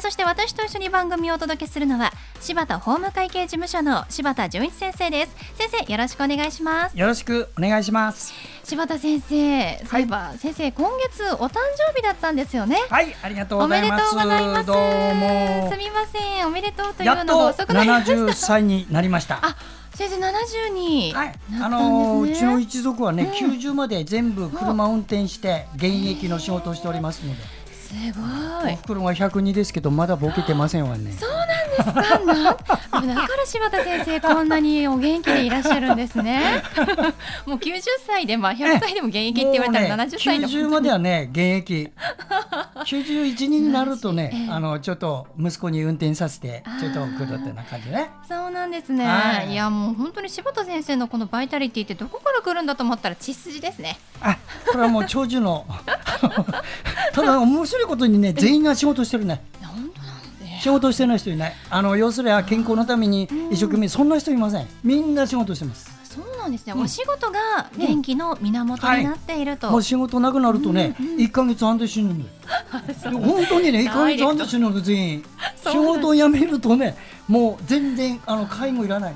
そして私と一緒に番組をお届けするのは柴田法務会計事務所の柴田純一先生です。先生よろしくお願いします。よろしくお願いします。柴田先生そうい先生今月お誕生日だったんですよね。はいありがとうございます。おめでとうございます。すみません。おめでとうというのが遅くなりました。70歳になりました。あ先生70に、はい、あのー、うちの一族はね、うん、90まで全部車運転して現役の仕事をしておりますので。すごい。お袋が102ですけどまだボケてませんわね。そうなんですか。だから柴田先生こんなにお元気でいらっしゃるんですね。もう90歳でまあ100歳でも現役って言われたら70歳でも、ね、90まではね現役。91になるとね、あのちょっと息子に運転させてちょっと送るってな感じね。そうなんですね。はい、いやもう本当に柴田先生のこのバイタリティってどこから来るんだと思ったら血筋ですね。あ、これはもう長寿の ただ面白いことにね全員が仕事してるね。仕事してない人いない。あの要するに健康のために一生懸命そんな人いません。みんな仕事してます。そうなんですね、うん、お仕事が元気の源になっていると、はい、仕事なくなるとね、うんうん、1か月半で死ぬんだよ。本当にね1か月半で死ぬの全員。仕事を辞めるとねもう全然あの介護いらない。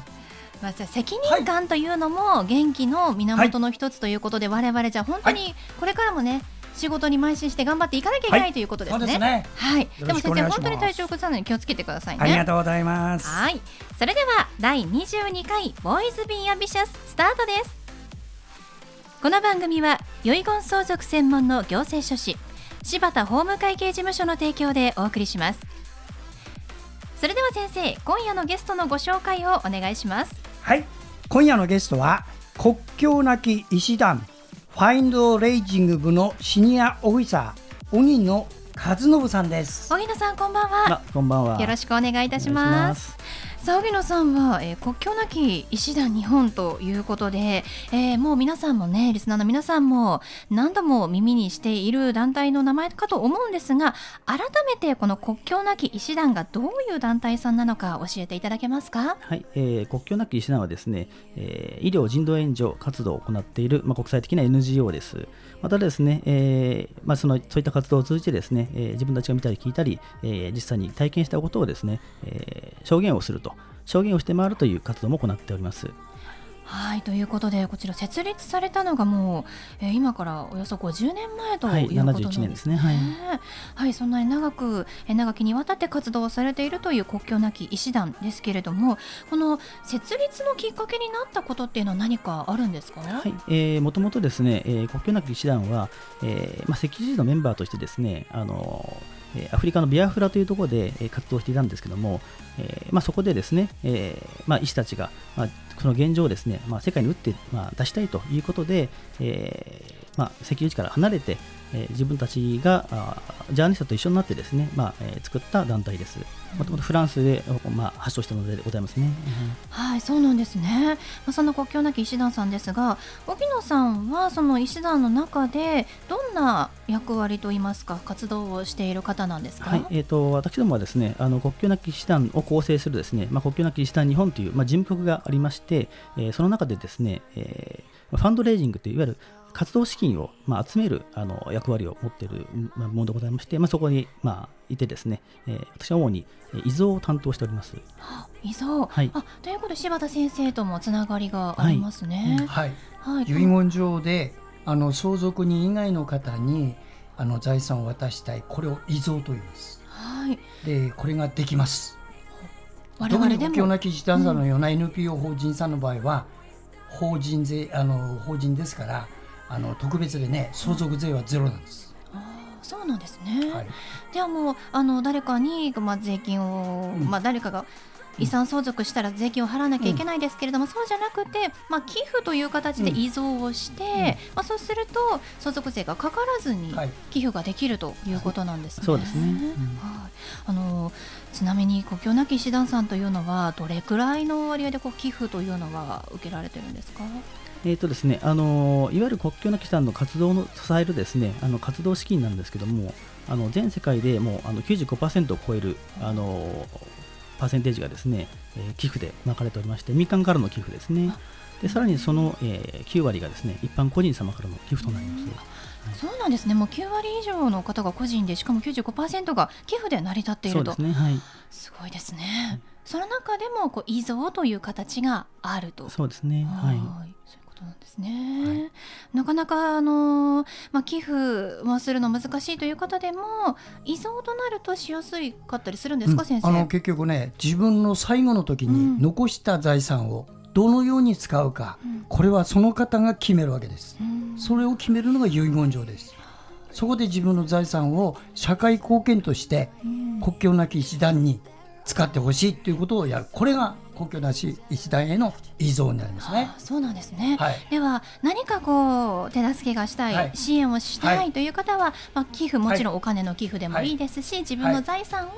まあ、責任感というのも元気の源の一つということで、はい、我々じゃ本当にこれからもね仕事に邁進して頑張っていかなきゃいけない、はい、ということですね。ねはい。でも先生本当に体調崩さないように気をつけてくださいね。ありがとうございます。はい。それでは第22回ボーイズビーアンビシャススタートです。この番組は遺言相続専門の行政書士柴田法務会計事務所の提供でお送りします。それでは先生今夜のゲストのご紹介をお願いします。はい。今夜のゲストは国境なき医師団ファインドレイジング部のシニアオフィサー荻野和信さんです。荻野さんこんばんは。こんばんは。よろしくお願いいたしますさあ荻野さんは、えー、国境なき医師団日本ということで、えー、もう皆さんもねリスナーの皆さんも何度も耳にしている団体の名前かと思うんですが改めてこの国境なき医師団がどういう団体さんなのか教えていただけますか？はい、えー、国境なき医師団はですね、えー、医療人道援助活動を行っている、まあ、国際的な NGO です。またですね、えーまあ、そのそういった活動を通じてですね、えー、自分たちが見たり聞いたり、えー、実際に体験したことをですね、えー、証言をすると証言をして回るという活動も行っております。はいということでこちら設立されたのがもう、えー、今からおよそ50年前ということなんですね。ですね。はい、はい、そんなに長く、えー、長きにわたって活動をされているという国境なき医師団ですけれどもこの設立のきっかけになったことっていうのは何かあるんですか、はい。えー、もともとですね、えー、国境なき医師団は、えーまあ、赤十字のメンバーとしてですねあのーアフリカのビアフラというところで活動していたんですけども、えまあ、そこでですね、えまあ、医師たちが、まあ、その現状をですね、まあ、世界に打って、まあ、出したいということで、えーまあ、石油地から離れて、えー、自分たちがあジャーナリストと一緒になってですね、まあえー、作った団体です。もともとフランスで、まあ、発祥したのでございますね。はい、そうなんですね。まあ、その国境なき医師団さんですが、荻野さんはその医師団の中でどんな役割といいますか活動をしている方なんですか？はい、えっ、ー、と私どもはですね、あの国境なき医師団を構成するですね、まあ国境なき医師団日本というまあ事務局がありまして、えー、その中でですね、えー、ファンドレイジングといういわゆる活動資金を、まあ、集めるあの役割を持っているものでございまして、まあ、そこに、まあ、いてですね、えー、私は主に遺贈を担当しております。遺贈、はい、あということで柴田先生ともつながりがありますね。はい、はい、遺言状であの相続人以外の方にあの財産を渡したいこれを遺贈と言います。はい、でこれができます。我々でも。国境なき医師団さんのような NPO 法人さんの場合は、うん、法人税あの法人ですからあの特別でね相続税はゼロなんです。あそうなんですね。はい、ではもうあの誰かにまあ税金を、うん、まあ誰かが遺産相続したら税金を払わなきゃいけないですけれども、うん、そうじゃなくて、まあ、寄付という形で遺贈をして、うん、まあ、そうすると相続税がかからずに寄付ができるということなんですね。そうですね、はい、あのちなみに国境なき医師団さんというのはどれくらいの割合でこう寄付というのは受けられてるんですか？えーとですね、あのいわゆる国境なきさんの活動の支えるですねあの活動資金なんですけどもあの全世界でもうあの95%を超えるあのパーセンテージがですね、えー、寄付で巻かれておりまして民間からの寄付ですねでさらにその、えー、9割がですね一般個人様からの寄付となります。そうなんですね。もう9割以上の方が個人で、しかも95%が寄付で成り立っていると。すね、はい、すごいですね。その中でもこう遺贈という形があると。そうですね。はい。ことなんですね。はい、なかなかあのまあ寄付をするの難しいという方でも遺贈となるとしやすいかったりするんですか、うん、先生？あの結局ね自分の最後の時に残した財産をどのように使うか、うん、これはその方が決めるわけです。それを決めるのが遺言状です。そこで自分の財産を社会貢献として国境なき医師団に使ってほしいということをやるこれが国境なし医師団への依存になりますね。そうなんですね。はい、では何かこう手助けがしたい、はい、支援をしたいという方は、まあ寄付もちろんお金の寄付でもいいですし、自分の財産を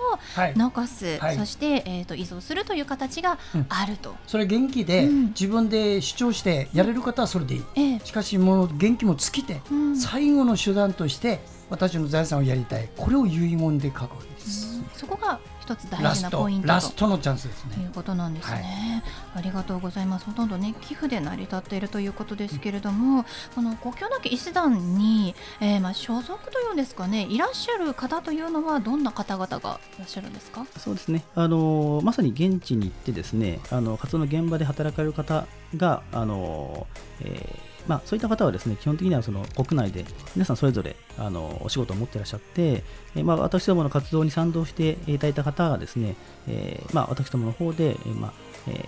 残す、そしてえっ、ー、と依存するという形があると。うん、それ元気で、うん、自分で主張してやれる方はそれでいい。うん、しかしもう元気も尽きて、最後の手段として私の財産をやりたい。これを遺言で書くわけです。そこが一つ大事なポイントラストのチャンスですね。ということなんですね、はい、ありがとうございます。ほとんどね寄付で成り立っているということですけれども、この国境なき医師団に、えー、まあ所属というんですかね、いらっしゃる方というのはどんな方々がいらっしゃるんですか？そうですね。あのまさに現地に行ってですね、あの活動の現場で働かれる方があの、えーまあ、そういった方はですね基本的にはその国内で皆さんそれぞれあのお仕事を持っていらっしゃって、えまあ、私どもの活動に賛同していただいた方がですね、えー、まあ、私どもの方で、えまあえー、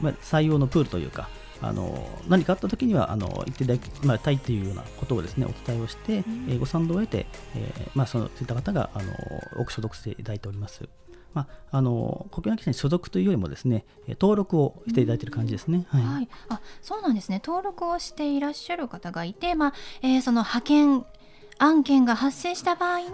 まあ、採用のプールというかあの何かあった時にはあの言っていただき、まあ、たいというようなことをですねお伝えをして、えご賛同を得て、えーまあ、そのそういった方があの多く所属していただいております。まあ、あの国境なきに所属というよりもですね登録をしていただいている感じですね、はい、はい、あそうなんですね。登録をしていらっしゃる方がいて、まあえー、その派遣案件が発生した場合に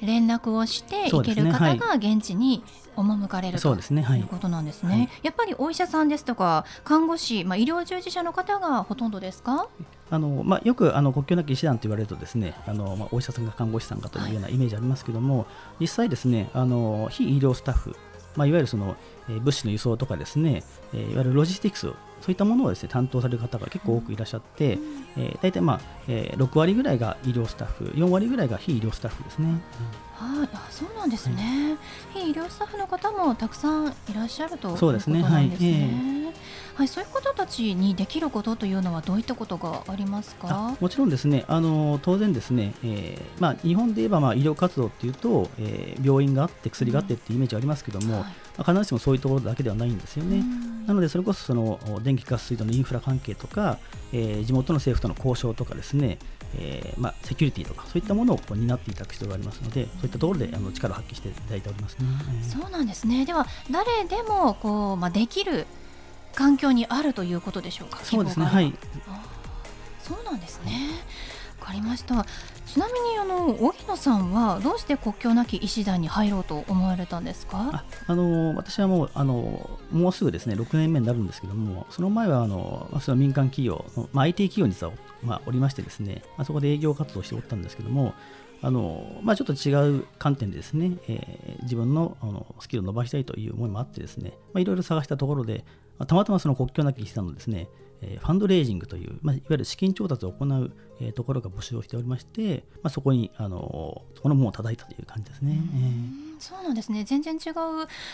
連絡をしていける方が現地に赴かれる、とい。うことなんですね、はい、やっぱりお医者さんですとか看護師、まあ、医療従事者の方がほとんどですか？あのまあ、よくあの国境なき医師団と言われるとですねあの、まあ、お医者さんが看護師さんかというようなイメージありますけども、はい、実際ですねあの非医療スタッフ、まあ、いわゆるその、えー、物資の輸送とかですね、えー、いわゆるロジスティクスそういったものをですね担当される方が結構多くいらっしゃって、うん、えー、大体、まあえー、6割ぐらいが医療スタッフ4割ぐらいが非医療スタッフですね。はい、あそうなんですね、はい、非医療スタッフの方もたくさんいらっしゃるということなんですね。はい。えーはい、そういう方たちにできることというのはどういったことがありますか？もちろんですね。あの当然ですね、えーまあ、日本で言えばまあ医療活動っていうと、えー、病院があって薬があってっていうイメージありますけども、うん。はい、まあ、必ずしもそういうところだけではないんですよね。なのでそれこそその電気ガス水道のインフラ関係とか、えー、地元の政府との交渉とかですね、えーまあ、セキュリティとかそういったものをこう担っていただく必要がありますのでそういったところであの力を発揮していただいておりますね。そうなんですね。では誰でもこう、まあ、できる環境にあるということでしょうか？そうですね。はい。そうなんですね。わかりました。ちなみにあの荻野さんはどうして国境なき医師団に入ろうと思われたんですか？あの私はもうあのもうすぐですね6年目になるんですけども、その前はあのその民間企業の、まあ、IT 企業に実はまあおりましてですね、まあ、そこで営業活動をしておったんですけども。あのまあ、ちょっと違う観点でですね、えー、自分のあのスキルを伸ばしたいという思いもあってですね、まあ、いろいろ探したところで、まあ、たまたまその国境なき医師団のですね、えー、ファンドレイジングという、まあ、いわゆる資金調達を行う、えー、ところが募集をしておりまして、まあ、そこにあのそこの門を叩いたという感じですね。そうなんですね。全然違う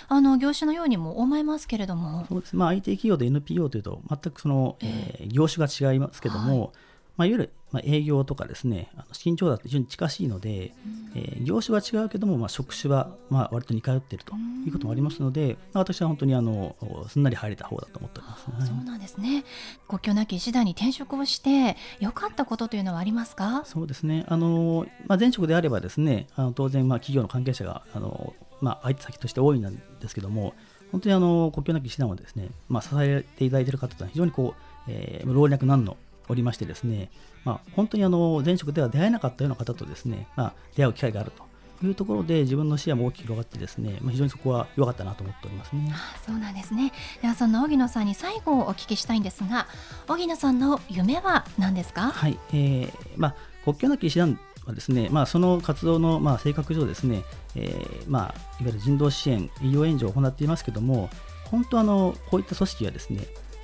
あの業種のようにも思いますけれども。そうです、まあ、IT 企業で NPO というと全くその、えー、業種が違いますけども、はいまあ、いわゆるまあ営業とかですね、あの資金調達と非常に近しいので、うん、えー、業種は違うけども、まあ、職種はまあ割と似通っているということもありますので、まあ、私は本当にあのすんなり入れた方だと思っております、ね、そうなんですね。国境なき医師団に転職をして良かったことというのはありますか？そうですね。あの、まあ、前職であればですね、あの当然まあ企業の関係者があの、まあ、相手先として多いんですけども、本当にあの国境なき医師団はですね、まあ、支えていただいている方というのは非常にこう、えー、老若男女おりましてですね、まあ、本当にあの前職では出会えなかったような方とですね、まあ、出会う機会があると。いうところで自分の視野も大きく広がってですね、まあ、非常にそこは良かったなと思っておりますね。あそうなんですね。ではそんな荻野さんに最後お聞きしたいんですが荻野さんの夢は何ですか？はい、えーまあ、国境なき医師団はですね、まあ、その活動のまあ性格上ですね、えーまあ、いわゆる人道支援医療援助を行っていますけども本当あのこういった組織はですね、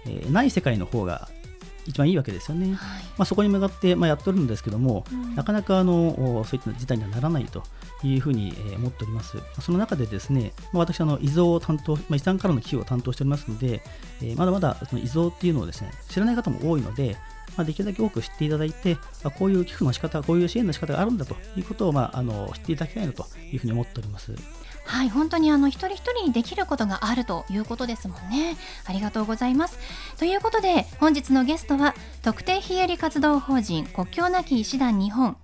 えー、ない世界の方が一番いいわけですよね、はい、まあ、そこに向かって、まあ、やっておるんですけども、うん、なかなかあのそういった事態にはならないというふうに、えー、思っております。その中でですね、まあ、私あの、遺贈を担当、まあ、遺産からの寄付を担当しておりますので、えー、まだまだその遺贈っていうのをですね知らない方も多いので、まあ、できるだけ多く知っていただいて、まあ、こういう寄付の仕方、こういう支援の仕方があるんだということを、まあ、あの知っていただきたいなというふうに思っております。はい本当にあの一人一人にできることがあるということですもんね。ありがとうございます。ということで本日のゲストは特定非営利活動法人国境なき医師団日本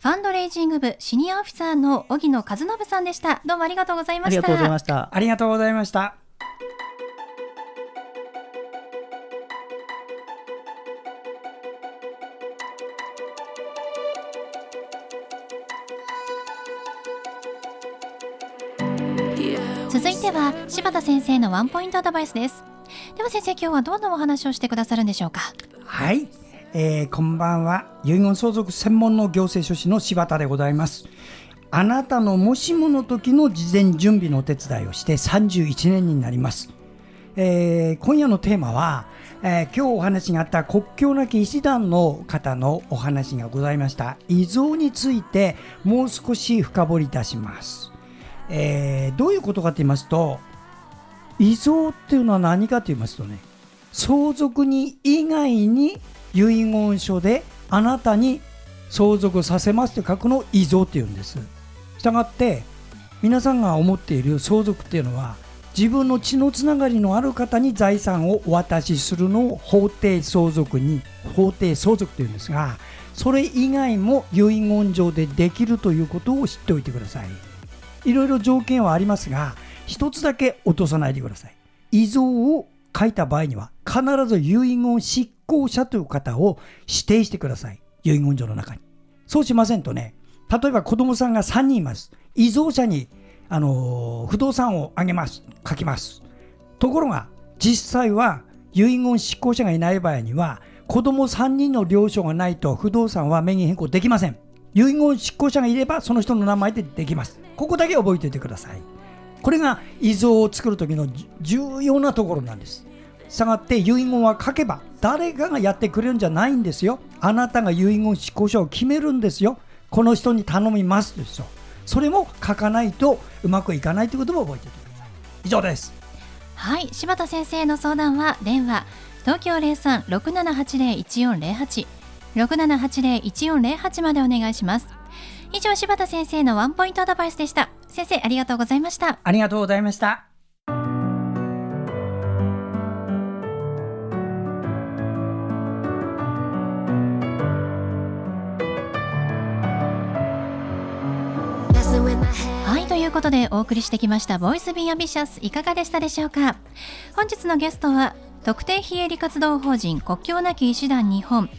ファンドレイジング部シニアオフィサーの荻野和信さんでした。どうもありがとうございました。ありがとうございました。ありがとうございました柴田先生のワンポイントアドバイスです。では先生今日はどんなお話をしてくださるんでしょうか？はい、えー、こんばんは。遺言相続専門の行政書士の柴田でございます。あなたのもしもの時の事前準備のお手伝いをして31年になります、えー、今夜のテーマは、えー、今日お話があった国境なき医師団の方のお話がございました。遺贈についてもう少し深掘りいたします。えー、どういうことかと言いますと遺贈っていうのは何かと言いますとね相続人以外に遺言書であなたに相続させますと書くのを遺贈って言うんですしたがって皆さんが思っている相続っていうのは自分の血のつながりのある方に財産をお渡しするのを法定相続に法定相続というんですがそれ以外も遺言上でできるということを知っておいてください。いろいろ条件はありますが一つだけ落とさないでください。遺贈を書いた場合には必ず遺言執行者という方を指定してください。遺言状の中に。そうしませんとね例えば子供さんが3人います。遺贈者にあの不動産をあげます。書きます。ところが実際は遺言執行者がいない場合には子供3人の了承がないと不動産は名義変更できません。遺言執行者がいればその人の名前でできます。ここだけ覚えておいてください。これが遺贈を作る時の重要なところなんです。したがって遺言は書けば誰かがやってくれるんじゃないんですよ。あなたが遺言執行者を決めるんですよ。この人に頼みますですよ。それも書かないとうまくいかないということも覚えておいてください。以上です。はい柴田先生の相談は電話東京03-6780-1408 6780-1408までお願いします。以上柴田先生のワンポイントアドバイスでした。先生ありがとうございました。ありがとうございました。はいということでお送りしてきました Voice Be Ambitious いかがでしたでしょうか？本日のゲストは特定非営利活動法人国境なき医師団日本フ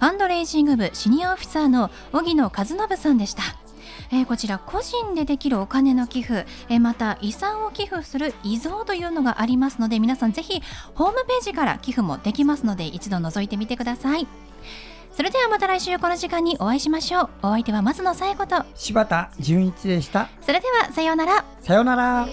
ァンドレイジング部シニアオフィサーの荻野和信さんでした。えー、こちら個人でできるお金の寄付、えー、また遺産を寄付する遺贈というのがありますので皆さんぜひホームページから寄付もできますので一度覗いてみてください。それではまた来週この時間にお会いしましょう。お相手は松野紗友子と。柴田純一でした。それではさようなら。さようなら